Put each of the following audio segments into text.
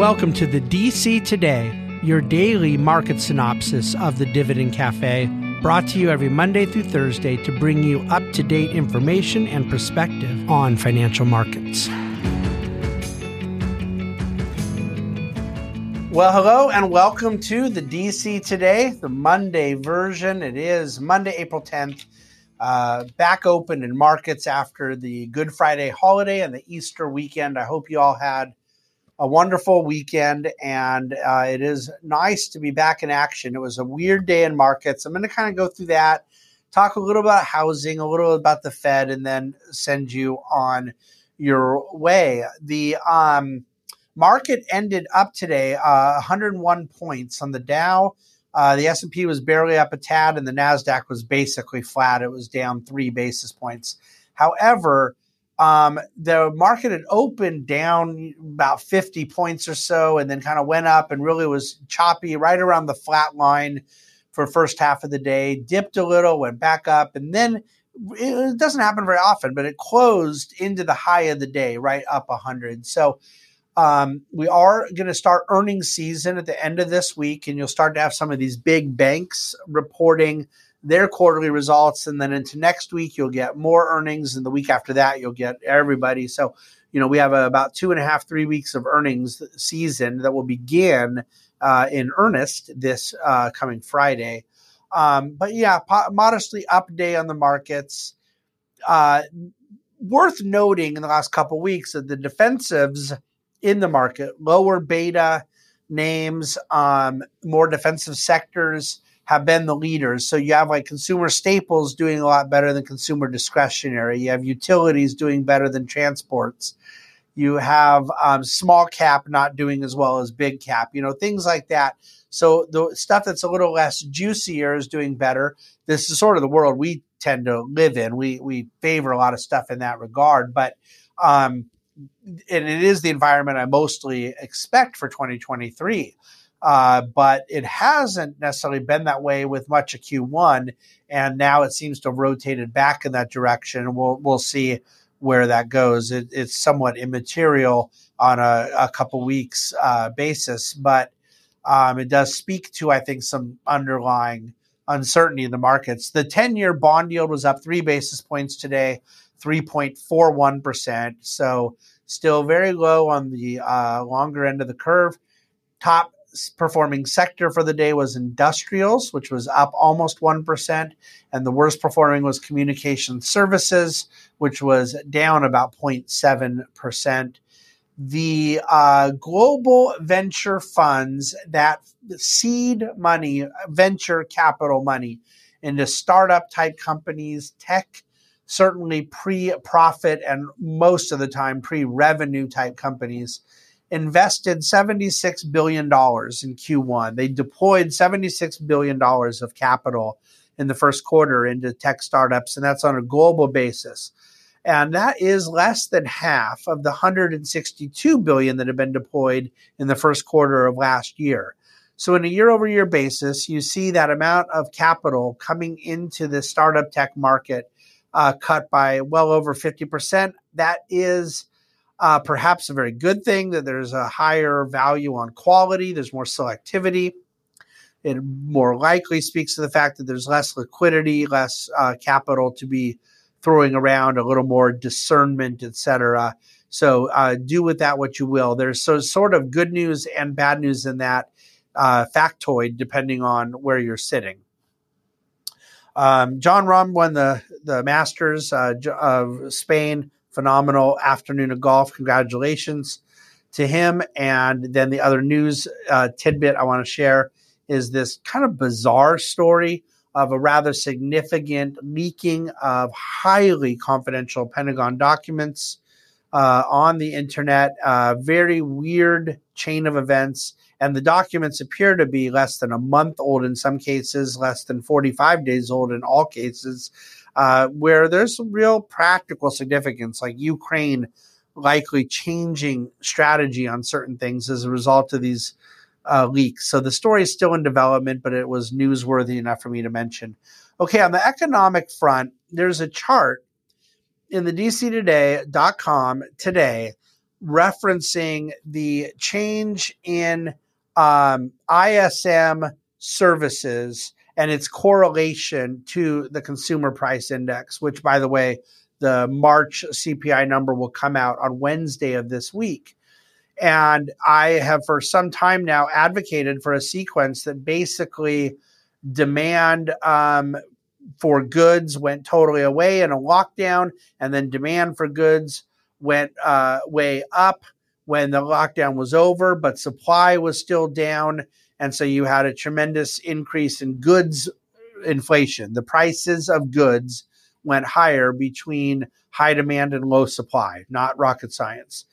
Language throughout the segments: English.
Welcome to the DC Today, your daily market synopsis of the Dividend Cafe, brought to you every Monday through Thursday to bring you up to date information and perspective on financial markets. Well, hello and welcome to the DC Today, the Monday version. It is Monday, April 10th. Uh, back open in markets after the Good Friday holiday and the Easter weekend. I hope you all had a wonderful weekend, and uh, it is nice to be back in action. It was a weird day in markets. I'm going to kind of go through that, talk a little about housing, a little about the Fed, and then send you on your way. The um, market ended up today uh, 101 points on the Dow. Uh, the S&P was barely up a tad, and the Nasdaq was basically flat. It was down three basis points. However, um, the market had opened down about 50 points or so and then kind of went up and really was choppy right around the flat line for first half of the day, dipped a little, went back up, and then it doesn't happen very often, but it closed into the high of the day, right up 100. So um, we are going to start earnings season at the end of this week, and you'll start to have some of these big banks reporting – their quarterly results. And then into next week, you'll get more earnings. And the week after that, you'll get everybody. So, you know, we have a, about two and a half, three weeks of earnings season that will begin uh, in earnest this uh, coming Friday. Um, but yeah, po- modestly up day on the markets. Uh, worth noting in the last couple weeks that the defensives in the market, lower beta names, um, more defensive sectors, have been the leaders. So you have like consumer staples doing a lot better than consumer discretionary. You have utilities doing better than transports. You have um, small cap not doing as well as big cap, you know, things like that. So the stuff that's a little less juicier is doing better. This is sort of the world we tend to live in. We we favor a lot of stuff in that regard, but um, and it is the environment I mostly expect for 2023. Uh, but it hasn't necessarily been that way with much of Q1, and now it seems to have rotated back in that direction. We'll we'll see where that goes. It, it's somewhat immaterial on a, a couple weeks uh, basis, but um, it does speak to I think some underlying uncertainty in the markets. The ten-year bond yield was up three basis points today, three point four one percent. So still very low on the uh, longer end of the curve. Top performing sector for the day was industrials, which was up almost 1%. And the worst performing was communication services, which was down about 0.7%. The uh, global venture funds that seed money, venture capital money into startup type companies, tech, certainly pre profit and most of the time pre revenue type companies invested $76 billion in Q1. They deployed $76 billion of capital in the first quarter into tech startups, and that's on a global basis. And that is less than half of the 162 billion that have been deployed in the first quarter of last year. So, in a year over year basis, you see that amount of capital coming into the startup tech market uh, cut by well over 50%. That is uh, perhaps a very good thing that there's a higher value on quality, there's more selectivity. It more likely speaks to the fact that there's less liquidity, less uh, capital to be throwing around, a little more discernment, etc. So uh, do with that what you will. There's so sort of good news and bad news in that uh, factoid, depending on where you're sitting. Um, Jon Rahm won the the Masters uh, of Spain phenomenal afternoon of golf. Congratulations to him. And then the other news uh, tidbit I want to share is this kind of bizarre story of a rather significant leaking of highly confidential Pentagon documents uh, on the internet. Uh, very weird chain of events. And the documents appear to be less than a month old in some cases, less than 45 days old in all cases uh, where there's some real practical significance, like Ukraine likely changing strategy on certain things as a result of these uh, leaks. So the story is still in development, but it was newsworthy enough for me to mention. Okay, on the economic front, there's a chart in the DCtoday.com today referencing the change in um, ISM services and its correlation to the consumer price index, which, by the way, the March CPI number will come out on Wednesday of this week. And I have for some time now advocated for a sequence that basically demand um, for goods went totally away in a lockdown, and then demand for goods went uh, way up when the lockdown was over, but supply was still down. And so you had a tremendous increase in goods inflation. The prices of goods went higher between high demand and low supply, not rocket science.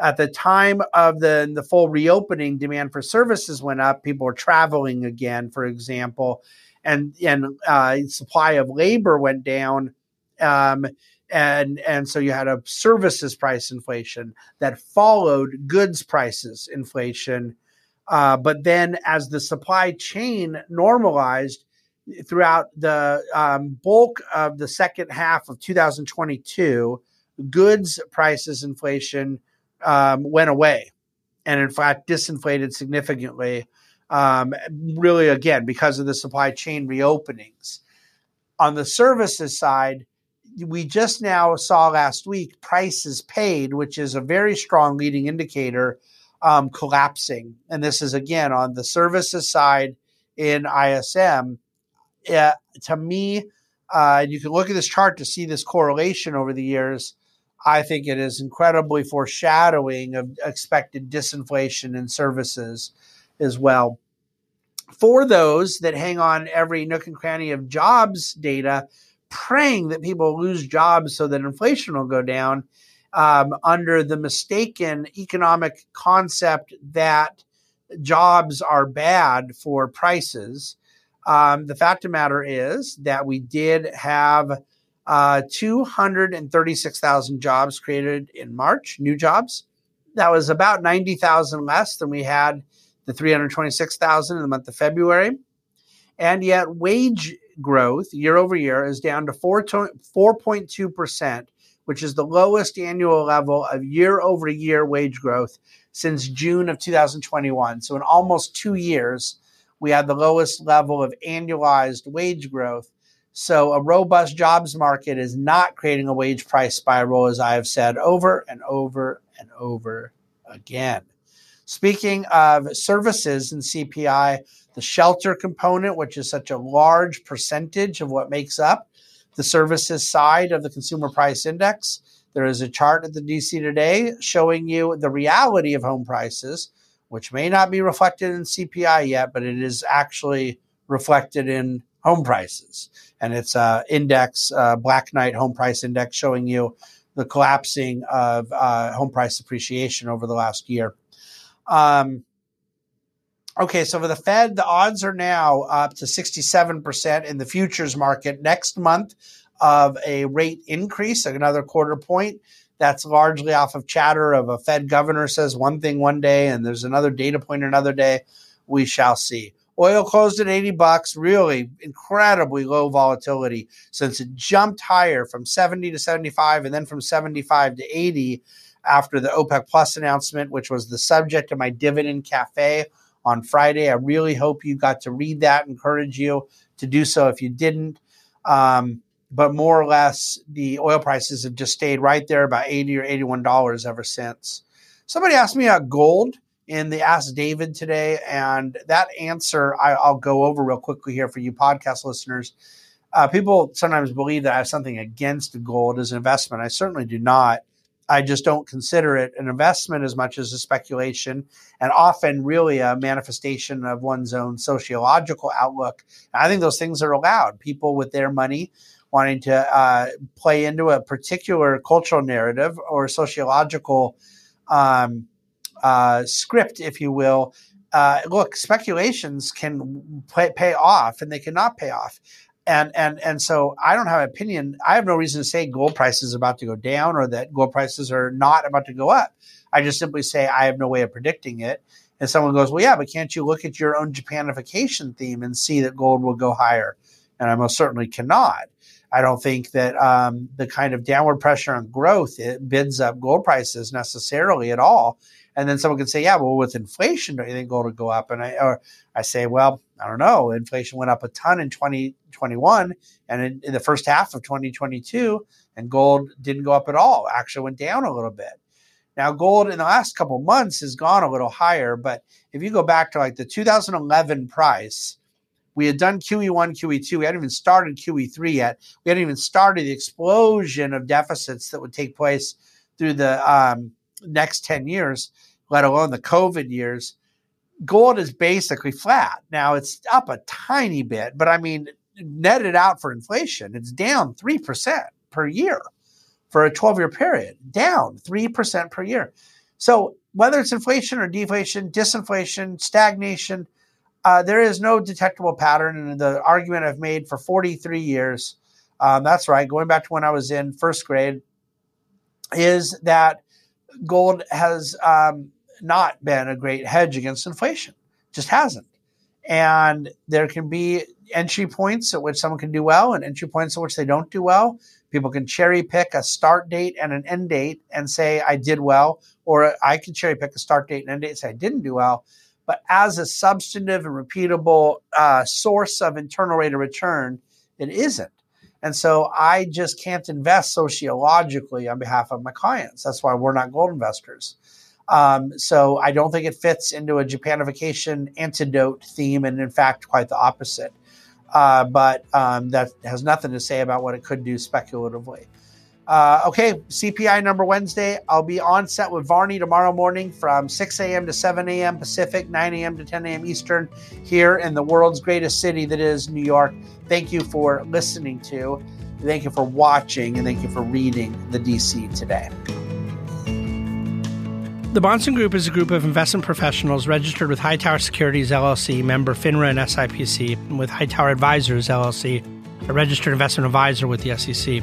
At the time of the, the full reopening, demand for services went up. People were traveling again, for example, and and uh, supply of labor went down. Um, and and so you had a services price inflation that followed goods prices inflation. Uh, but then, as the supply chain normalized, throughout the um, bulk of the second half of 2022, goods prices inflation um, went away and, in fact, disinflated significantly. Um, really, again, because of the supply chain reopenings. On the services side, we just now saw last week prices paid, which is a very strong leading indicator, um, collapsing. And this is again on the services side in ISM uh, to me, uh, you can look at this chart to see this correlation over the years. I think it is incredibly foreshadowing of expected disinflation in services as well. For those that hang on every nook and cranny of jobs data, praying that people lose jobs so that inflation will go down, um, under the mistaken economic concept that jobs are bad for prices, um, the fact of the matter is that we did have uh, 236,000 jobs created in March, new jobs. That was about 90,000 less than we had the 326,000 in the month of February. And yet, wage growth year over year is down to 4, 4.2%, which is the lowest annual level of year over year wage growth since June of 2021. So, in almost two years, we had the lowest level of annualized wage growth. So, a robust jobs market is not creating a wage price spiral, as I have said over and over and over again. Speaking of services and CPI, the shelter component, which is such a large percentage of what makes up the services side of the consumer price index, there is a chart at the DC today showing you the reality of home prices which may not be reflected in CPI yet, but it is actually reflected in home prices. And it's a index, uh, Black Knight Home Price Index, showing you the collapsing of uh, home price appreciation over the last year. Um, okay, so for the Fed, the odds are now up to 67% in the futures market next month of a rate increase, another quarter point. That's largely off of chatter of a Fed governor says one thing one day and there's another data point another day. We shall see. Oil closed at 80 bucks, really incredibly low volatility since it jumped higher from 70 to 75 and then from 75 to 80 after the OPEC Plus announcement, which was the subject of my dividend cafe on Friday. I really hope you got to read that. Encourage you to do so if you didn't. Um, but more or less the oil prices have just stayed right there about 80 or 81 dollars ever since somebody asked me about gold in the ask david today and that answer I, will go over real quickly here for you podcast listeners uh, people sometimes believe that i have something against gold as an investment i certainly do not I just don't consider it an investment as much as a speculation and often really a manifestation of one's own sociological outlook. I think those things are allowed. People with their money wanting to uh, play into a particular cultural narrative or sociological um, uh, script, if you will. Uh, look, speculations can pay, pay off and they cannot pay off. And, and and so I don't have an opinion. I have no reason to say gold prices are about to go down or that gold prices are not about to go up. I just simply say I have no way of predicting it. And someone goes, well, yeah, but can't you look at your own Japanification theme and see that gold will go higher? And I most certainly cannot. I don't think that um, the kind of downward pressure on growth it bids up gold prices necessarily at all. And then someone can say, "Yeah, well, with inflation, don't you think gold will go up?" And I or I say, "Well, I don't know. Inflation went up a ton in 2021 and in, in the first half of 2022, and gold didn't go up at all. Actually, went down a little bit." Now, gold in the last couple months has gone a little higher, but if you go back to like the 2011 price, we had done QE1, QE2. We hadn't even started QE3 yet. We hadn't even started the explosion of deficits that would take place through the um, next 10 years, let alone the COVID years. Gold is basically flat. Now it's up a tiny bit, but I mean, netted out for inflation, it's down 3% per year for a 12 year period, down 3% per year. So whether it's inflation or deflation, disinflation, stagnation, uh, there is no detectable pattern. And the argument I've made for 43 years, um, that's right, going back to when I was in first grade, is that gold has um, not been a great hedge against inflation, just hasn't. And there can be entry points at which someone can do well and entry points at which they don't do well. People can cherry pick a start date and an end date and say, I did well, or I can cherry pick a start date and end date and say, I didn't do well. But as a substantive and repeatable uh, source of internal rate of return, it isn't. And so I just can't invest sociologically on behalf of my clients. That's why we're not gold investors. Um, so I don't think it fits into a Japanification antidote theme, and in fact, quite the opposite. Uh, but um, that has nothing to say about what it could do speculatively. Uh, okay, CPI number Wednesday. I'll be on set with Varney tomorrow morning from 6 a.m. to 7 a.m. Pacific, 9 a.m. to 10 a.m. Eastern, here in the world's greatest city that is New York. Thank you for listening to, thank you for watching, and thank you for reading the DC today. The Bahnsen Group is a group of investment professionals registered with Hightower Securities LLC, member FINRA and SIPC, and with Hightower Advisors LLC, a registered investment advisor with the SEC.